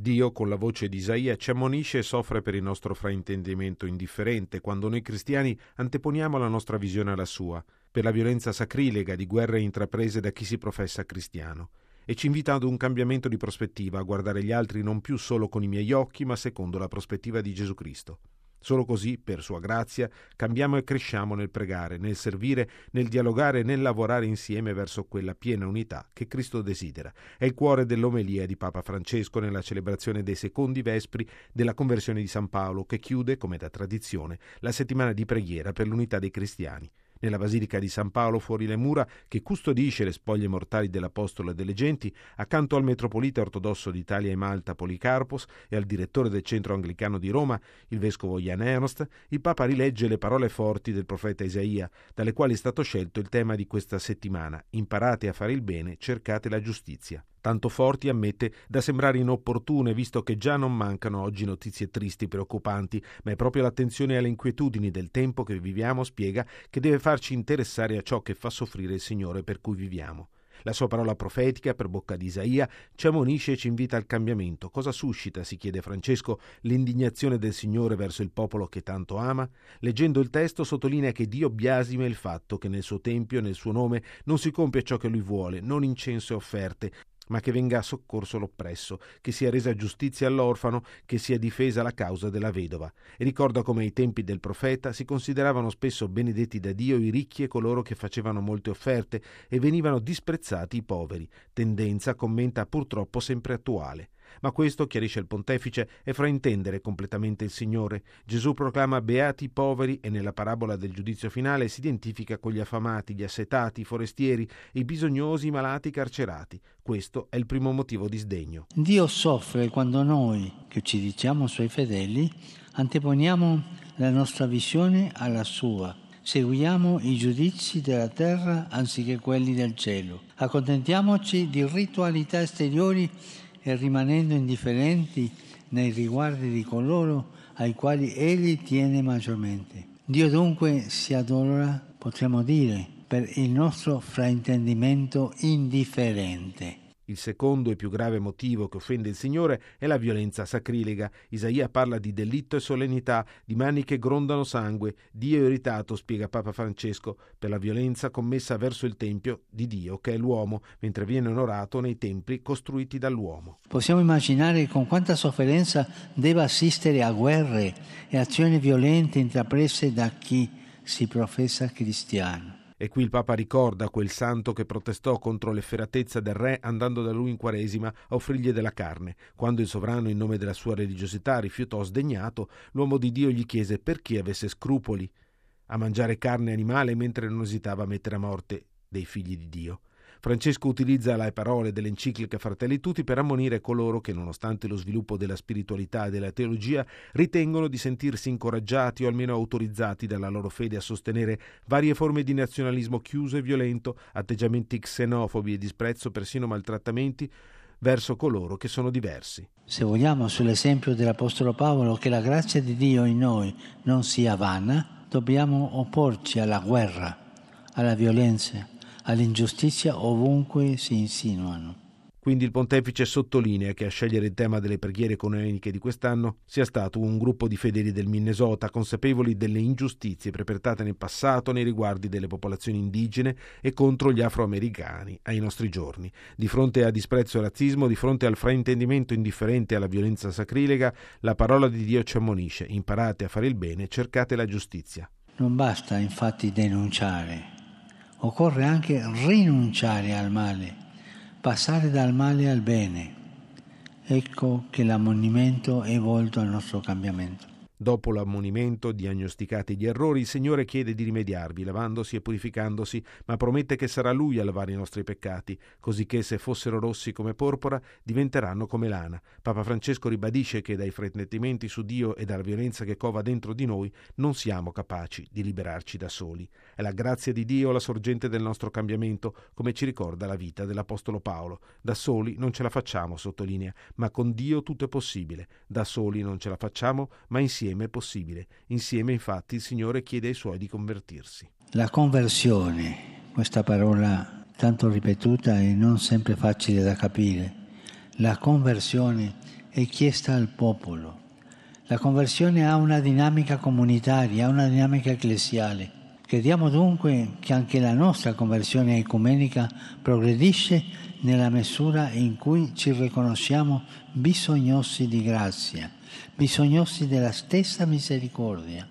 Dio, con la voce di Isaia, ci ammonisce e soffre per il nostro fraintendimento indifferente quando noi cristiani anteponiamo la nostra visione alla sua, per la violenza sacrilega di guerre intraprese da chi si professa cristiano, e ci invita ad un cambiamento di prospettiva, a guardare gli altri non più solo con i miei occhi, ma secondo la prospettiva di Gesù Cristo. Solo così, per sua grazia, cambiamo e cresciamo nel pregare, nel servire, nel dialogare e nel lavorare insieme verso quella piena unità che Cristo desidera. È il cuore dell'omelia di Papa Francesco nella celebrazione dei secondi vespri della conversione di San Paolo, che chiude, come da tradizione, la settimana di preghiera per l'unità dei cristiani nella Basilica di San Paolo fuori le mura, che custodisce le spoglie mortali dell'Apostolo e delle genti, accanto al metropolita ortodosso d'Italia e Malta Policarpos e al direttore del centro anglicano di Roma, il vescovo Jan Ernst, il Papa rilegge le parole forti del profeta Isaia, dalle quali è stato scelto il tema di questa settimana: Imparate a fare il bene, cercate la giustizia tanto forti, ammette, da sembrare inopportune, visto che già non mancano oggi notizie tristi, preoccupanti, ma è proprio l'attenzione alle inquietudini del tempo che viviamo, spiega, che deve farci interessare a ciò che fa soffrire il Signore per cui viviamo. La sua parola profetica, per bocca di Isaia, ci ammonisce e ci invita al cambiamento. Cosa suscita, si chiede Francesco, l'indignazione del Signore verso il popolo che tanto ama? Leggendo il testo sottolinea che Dio biasima il fatto che nel suo tempio e nel suo nome non si compie ciò che lui vuole, non incenso e offerte, ma che venga soccorso l'oppresso, che sia resa giustizia all'orfano, che sia difesa la causa della vedova. E ricorda come ai tempi del profeta si consideravano spesso benedetti da Dio i ricchi e coloro che facevano molte offerte e venivano disprezzati i poveri, tendenza, commenta, purtroppo sempre attuale. Ma questo, chiarisce il pontefice, è fraintendere completamente il Signore. Gesù proclama beati i poveri e nella parabola del giudizio finale si identifica con gli affamati, gli assetati, i forestieri, i bisognosi, i malati, carcerati. Questo è il primo motivo di sdegno. Dio soffre quando noi, che ci diciamo suoi fedeli, anteponiamo la nostra visione alla sua. Seguiamo i giudizi della terra anziché quelli del cielo. Accontentiamoci di ritualità esteriori e rimanendo indifferenti nei riguardi di coloro ai quali egli tiene maggiormente. Dio dunque si adora, potremmo dire, per il nostro fraintendimento indifferente. Il secondo e più grave motivo che offende il Signore è la violenza sacrilega. Isaia parla di delitto e solennità, di mani che grondano sangue. Dio è irritato, spiega Papa Francesco, per la violenza commessa verso il Tempio di Dio, che è l'uomo, mentre viene onorato nei templi costruiti dall'uomo. Possiamo immaginare con quanta sofferenza deve assistere a guerre e azioni violente intraprese da chi si professa cristiano. E qui il Papa ricorda quel santo che protestò contro l'efferatezza del re andando da lui in quaresima a offrirgli della carne. Quando il sovrano, in nome della sua religiosità, rifiutò sdegnato, l'uomo di Dio gli chiese perché avesse scrupoli a mangiare carne animale mentre non esitava a mettere a morte dei figli di Dio. Francesco utilizza le parole dell'enciclica Fratelli Tutti per ammonire coloro che, nonostante lo sviluppo della spiritualità e della teologia, ritengono di sentirsi incoraggiati o almeno autorizzati dalla loro fede a sostenere varie forme di nazionalismo chiuso e violento, atteggiamenti xenofobi e disprezzo, persino maltrattamenti verso coloro che sono diversi. Se vogliamo, sull'esempio dell'Apostolo Paolo, che la grazia di Dio in noi non sia vana, dobbiamo opporci alla guerra, alla violenza, all'ingiustizia ovunque si insinuano. Quindi il pontefice sottolinea che a scegliere il tema delle preghiere economiche di quest'anno sia stato un gruppo di fedeli del Minnesota consapevoli delle ingiustizie perpetrate nel passato nei riguardi delle popolazioni indigene e contro gli afroamericani ai nostri giorni. Di fronte a disprezzo e razzismo, di fronte al fraintendimento indifferente alla violenza sacrilega, la parola di Dio ci ammonisce: imparate a fare il bene, cercate la giustizia. Non basta infatti denunciare, occorre anche rinunciare al male, passare dal male al bene. Ecco che l'ammonimento è volto al nostro cambiamento. Dopo l'ammonimento, diagnosticati gli errori, il Signore chiede di rimediarvi, lavandosi e purificandosi, ma promette che sarà Lui a lavare i nostri peccati, così che se fossero rossi come porpora, diventeranno come lana. Papa Francesco ribadisce che dai fraintendimenti su Dio e dalla violenza che cova dentro di noi non siamo capaci di liberarci da soli. È la grazia di Dio la sorgente del nostro cambiamento, come ci ricorda la vita dell'Apostolo Paolo. Da soli non ce la facciamo, sottolinea, ma con Dio tutto è possibile. Da soli non ce la facciamo, ma insieme insieme è possibile. Insieme infatti il Signore chiede ai suoi di convertirsi. La conversione, questa parola tanto ripetuta e non sempre facile da capire, la conversione è chiesta al popolo. La conversione ha una dinamica comunitaria, ha una dinamica ecclesiale. Crediamo dunque che anche la nostra conversione ecumenica progredisce nella misura in cui ci riconosciamo bisognosi di grazia, bisognosi della stessa misericordia,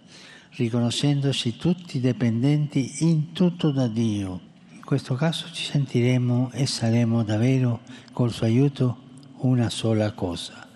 riconoscendoci tutti dipendenti in tutto da Dio. In questo caso ci sentiremo e saremo davvero col suo aiuto una sola cosa,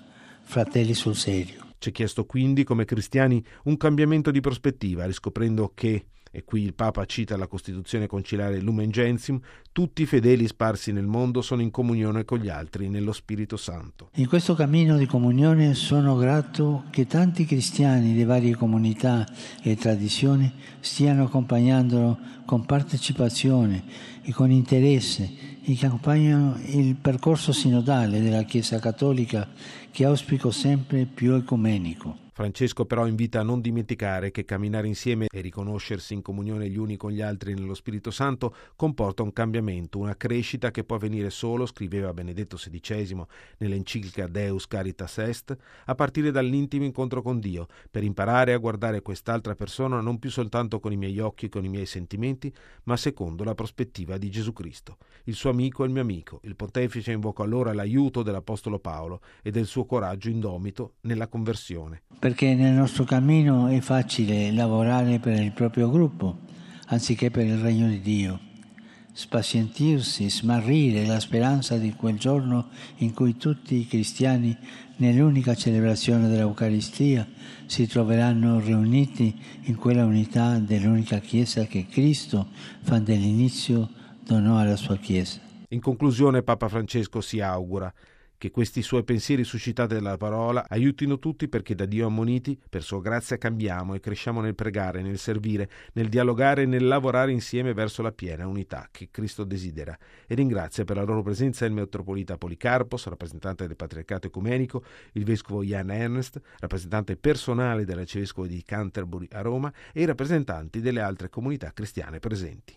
fratelli sul serio. Ci è chiesto quindi come cristiani un cambiamento di prospettiva, riscoprendo che e qui il Papa cita la Costituzione conciliare Lumen Gentium, tutti i fedeli sparsi nel mondo sono in comunione con gli altri nello Spirito Santo. In questo cammino di comunione sono grato che tanti cristiani di varie comunità e tradizioni stiano accompagnandolo con partecipazione e con interesse e che accompagnano il percorso sinodale della Chiesa Cattolica che auspico sempre più ecumenico. Francesco però invita a non dimenticare che camminare insieme e riconoscersi in comunione gli uni con gli altri nello Spirito Santo comporta un cambiamento, una crescita che può avvenire solo, scriveva Benedetto XVI nell'enciclica Deus Caritas Est, a partire dall'intimo incontro con Dio, per imparare a guardare quest'altra persona non più soltanto con i miei occhi e con i miei sentimenti, ma secondo la prospettiva di Gesù Cristo. Il suo amico è il mio amico. Il pontefice invocò allora l'aiuto dell'Apostolo Paolo e del suo coraggio indomito nella conversione perché nel nostro cammino è facile lavorare per il proprio gruppo anziché per il regno di Dio, spazientirsi, smarrire la speranza di quel giorno in cui tutti i cristiani nell'unica celebrazione dell'Eucaristia si troveranno riuniti in quella unità dell'unica Chiesa che Cristo fin dall'inizio donò alla sua Chiesa. In conclusione Papa Francesco si augura che questi suoi pensieri suscitati dalla parola aiutino tutti perché da Dio ammoniti, per sua grazia cambiamo e cresciamo nel pregare, nel servire, nel dialogare e nel lavorare insieme verso la piena unità che Cristo desidera. E ringrazia per la loro presenza il metropolita Policarpos, rappresentante del Patriarcato Ecumenico, il vescovo Jan Ernst, rappresentante personale dell'arcivescovo di Canterbury a Roma e i rappresentanti delle altre comunità cristiane presenti.